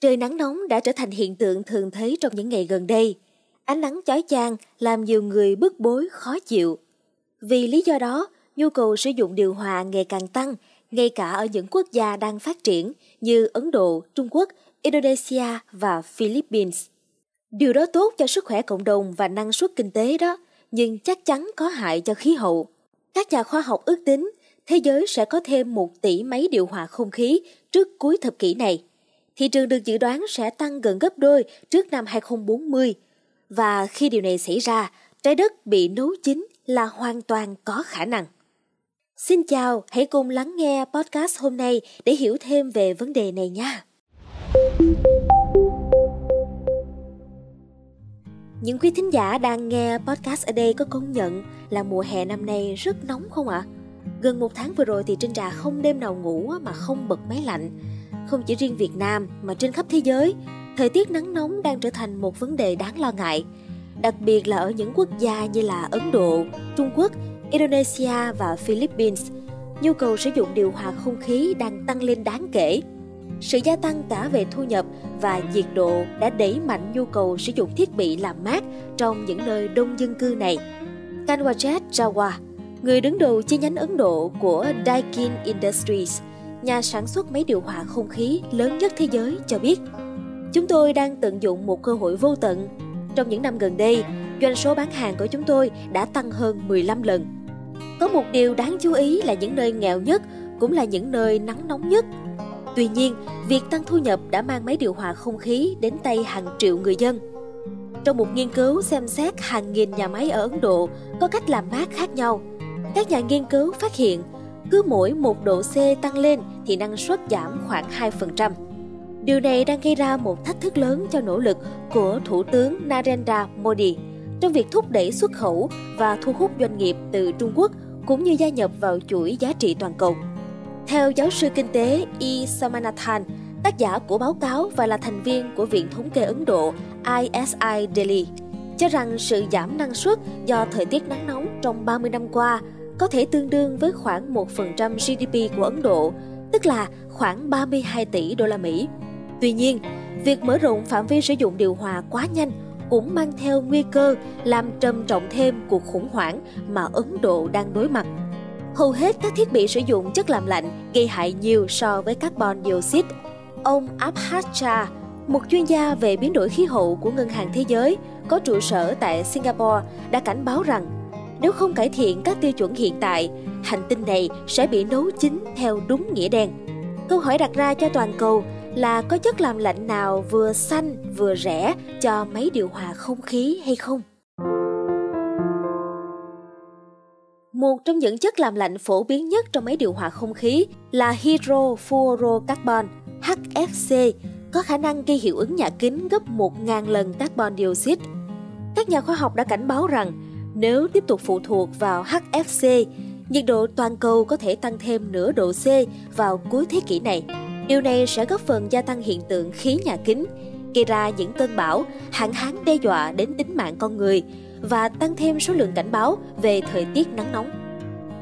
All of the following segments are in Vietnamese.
Trời nắng nóng đã trở thành hiện tượng thường thấy trong những ngày gần đây. Ánh nắng chói chang làm nhiều người bức bối khó chịu. Vì lý do đó, nhu cầu sử dụng điều hòa ngày càng tăng, ngay cả ở những quốc gia đang phát triển như Ấn Độ, Trung Quốc, Indonesia và Philippines. Điều đó tốt cho sức khỏe cộng đồng và năng suất kinh tế đó, nhưng chắc chắn có hại cho khí hậu. Các nhà khoa học ước tính thế giới sẽ có thêm 1 tỷ máy điều hòa không khí trước cuối thập kỷ này. Thị trường được dự đoán sẽ tăng gần gấp đôi trước năm 2040. Và khi điều này xảy ra, trái đất bị nấu chín là hoàn toàn có khả năng. Xin chào, hãy cùng lắng nghe podcast hôm nay để hiểu thêm về vấn đề này nha. Những quý thính giả đang nghe podcast ở đây có công nhận là mùa hè năm nay rất nóng không ạ? À? Gần một tháng vừa rồi thì Trinh Trà không đêm nào ngủ mà không bật máy lạnh. Không chỉ riêng Việt Nam mà trên khắp thế giới, thời tiết nắng nóng đang trở thành một vấn đề đáng lo ngại. Đặc biệt là ở những quốc gia như là Ấn Độ, Trung Quốc, Indonesia và Philippines, nhu cầu sử dụng điều hòa không khí đang tăng lên đáng kể. Sự gia tăng cả về thu nhập và nhiệt độ đã đẩy mạnh nhu cầu sử dụng thiết bị làm mát trong những nơi đông dân cư này. Kanwajet Jawa, người đứng đầu chi nhánh Ấn Độ của Daikin Industries, nhà sản xuất máy điều hòa không khí lớn nhất thế giới cho biết Chúng tôi đang tận dụng một cơ hội vô tận. Trong những năm gần đây, doanh số bán hàng của chúng tôi đã tăng hơn 15 lần. Có một điều đáng chú ý là những nơi nghèo nhất cũng là những nơi nắng nóng nhất. Tuy nhiên, việc tăng thu nhập đã mang máy điều hòa không khí đến tay hàng triệu người dân. Trong một nghiên cứu xem xét hàng nghìn nhà máy ở Ấn Độ có cách làm mát khác nhau, các nhà nghiên cứu phát hiện cứ mỗi một độ C tăng lên thì năng suất giảm khoảng 2%. Điều này đang gây ra một thách thức lớn cho nỗ lực của Thủ tướng Narendra Modi trong việc thúc đẩy xuất khẩu và thu hút doanh nghiệp từ Trung Quốc cũng như gia nhập vào chuỗi giá trị toàn cầu. Theo giáo sư kinh tế E. Samanathan, tác giả của báo cáo và là thành viên của Viện Thống kê Ấn Độ ISI Delhi, cho rằng sự giảm năng suất do thời tiết nắng nóng trong 30 năm qua có thể tương đương với khoảng 1% GDP của Ấn Độ, tức là khoảng 32 tỷ đô la Mỹ. Tuy nhiên, việc mở rộng phạm vi sử dụng điều hòa quá nhanh cũng mang theo nguy cơ làm trầm trọng thêm cuộc khủng hoảng mà Ấn Độ đang đối mặt. Hầu hết các thiết bị sử dụng chất làm lạnh gây hại nhiều so với carbon dioxide. Ông Abhacha, một chuyên gia về biến đổi khí hậu của Ngân hàng Thế giới, có trụ sở tại Singapore, đã cảnh báo rằng nếu không cải thiện các tiêu chuẩn hiện tại, hành tinh này sẽ bị nấu chín theo đúng nghĩa đen. Câu hỏi đặt ra cho toàn cầu là có chất làm lạnh nào vừa xanh vừa rẻ cho máy điều hòa không khí hay không? Một trong những chất làm lạnh phổ biến nhất trong máy điều hòa không khí là hydrofluorocarbon HFC có khả năng gây hiệu ứng nhà kính gấp 1.000 lần carbon dioxide. Các nhà khoa học đã cảnh báo rằng nếu tiếp tục phụ thuộc vào HFC, nhiệt độ toàn cầu có thể tăng thêm nửa độ C vào cuối thế kỷ này. Điều này sẽ góp phần gia tăng hiện tượng khí nhà kính, gây ra những cơn bão, hạn hán đe dọa đến tính mạng con người và tăng thêm số lượng cảnh báo về thời tiết nắng nóng.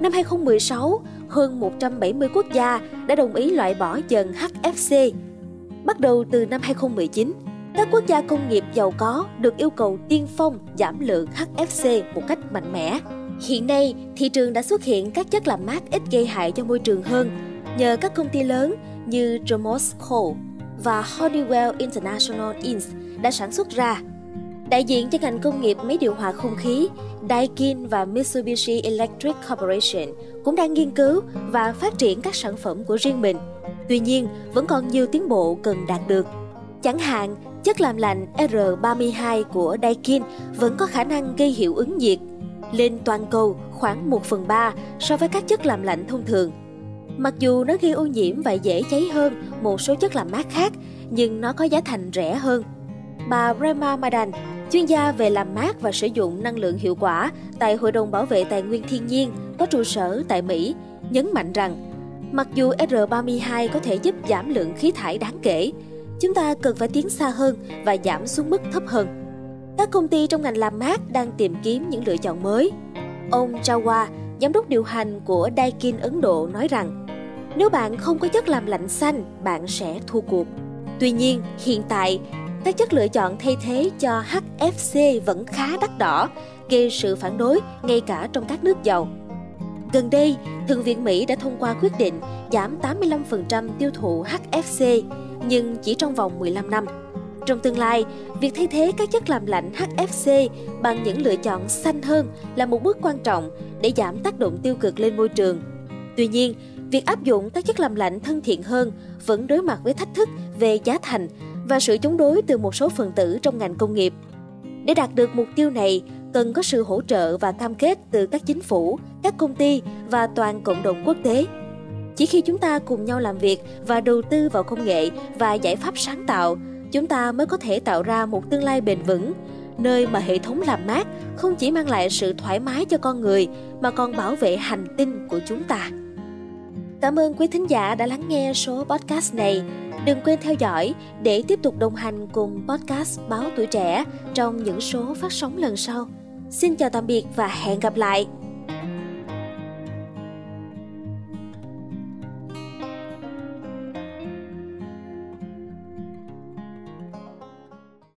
Năm 2016, hơn 170 quốc gia đã đồng ý loại bỏ dần HFC. Bắt đầu từ năm 2019, các quốc gia công nghiệp giàu có được yêu cầu tiên phong giảm lượng HFC một cách mạnh mẽ. Hiện nay, thị trường đã xuất hiện các chất làm mát ít gây hại cho môi trường hơn nhờ các công ty lớn như Dromos Coal và Honeywell International Inc. đã sản xuất ra. Đại diện cho ngành công nghiệp máy điều hòa không khí, Daikin và Mitsubishi Electric Corporation cũng đang nghiên cứu và phát triển các sản phẩm của riêng mình. Tuy nhiên, vẫn còn nhiều tiến bộ cần đạt được. Chẳng hạn, chất làm lạnh R32 của Daikin vẫn có khả năng gây hiệu ứng nhiệt lên toàn cầu khoảng 1 phần 3 so với các chất làm lạnh thông thường. Mặc dù nó gây ô nhiễm và dễ cháy hơn một số chất làm mát khác, nhưng nó có giá thành rẻ hơn. Bà Rema Madan, chuyên gia về làm mát và sử dụng năng lượng hiệu quả tại Hội đồng Bảo vệ Tài nguyên Thiên nhiên có trụ sở tại Mỹ, nhấn mạnh rằng mặc dù R32 có thể giúp giảm lượng khí thải đáng kể, chúng ta cần phải tiến xa hơn và giảm xuống mức thấp hơn. Các công ty trong ngành làm mát đang tìm kiếm những lựa chọn mới. Ông Jawa, giám đốc điều hành của Daikin Ấn Độ nói rằng nếu bạn không có chất làm lạnh xanh, bạn sẽ thua cuộc. Tuy nhiên, hiện tại, các chất lựa chọn thay thế cho HFC vẫn khá đắt đỏ, gây sự phản đối ngay cả trong các nước giàu. Gần đây, Thượng viện Mỹ đã thông qua quyết định giảm 85% tiêu thụ HFC, nhưng chỉ trong vòng 15 năm. Trong tương lai, việc thay thế các chất làm lạnh HFC bằng những lựa chọn xanh hơn là một bước quan trọng để giảm tác động tiêu cực lên môi trường. Tuy nhiên, việc áp dụng các chất làm lạnh thân thiện hơn vẫn đối mặt với thách thức về giá thành và sự chống đối từ một số phần tử trong ngành công nghiệp. Để đạt được mục tiêu này, cần có sự hỗ trợ và cam kết từ các chính phủ, các công ty và toàn cộng đồng quốc tế. Chỉ khi chúng ta cùng nhau làm việc và đầu tư vào công nghệ và giải pháp sáng tạo, chúng ta mới có thể tạo ra một tương lai bền vững, nơi mà hệ thống làm mát không chỉ mang lại sự thoải mái cho con người mà còn bảo vệ hành tinh của chúng ta. Cảm ơn quý thính giả đã lắng nghe số podcast này. Đừng quên theo dõi để tiếp tục đồng hành cùng podcast Báo Tuổi Trẻ trong những số phát sóng lần sau. Xin chào tạm biệt và hẹn gặp lại!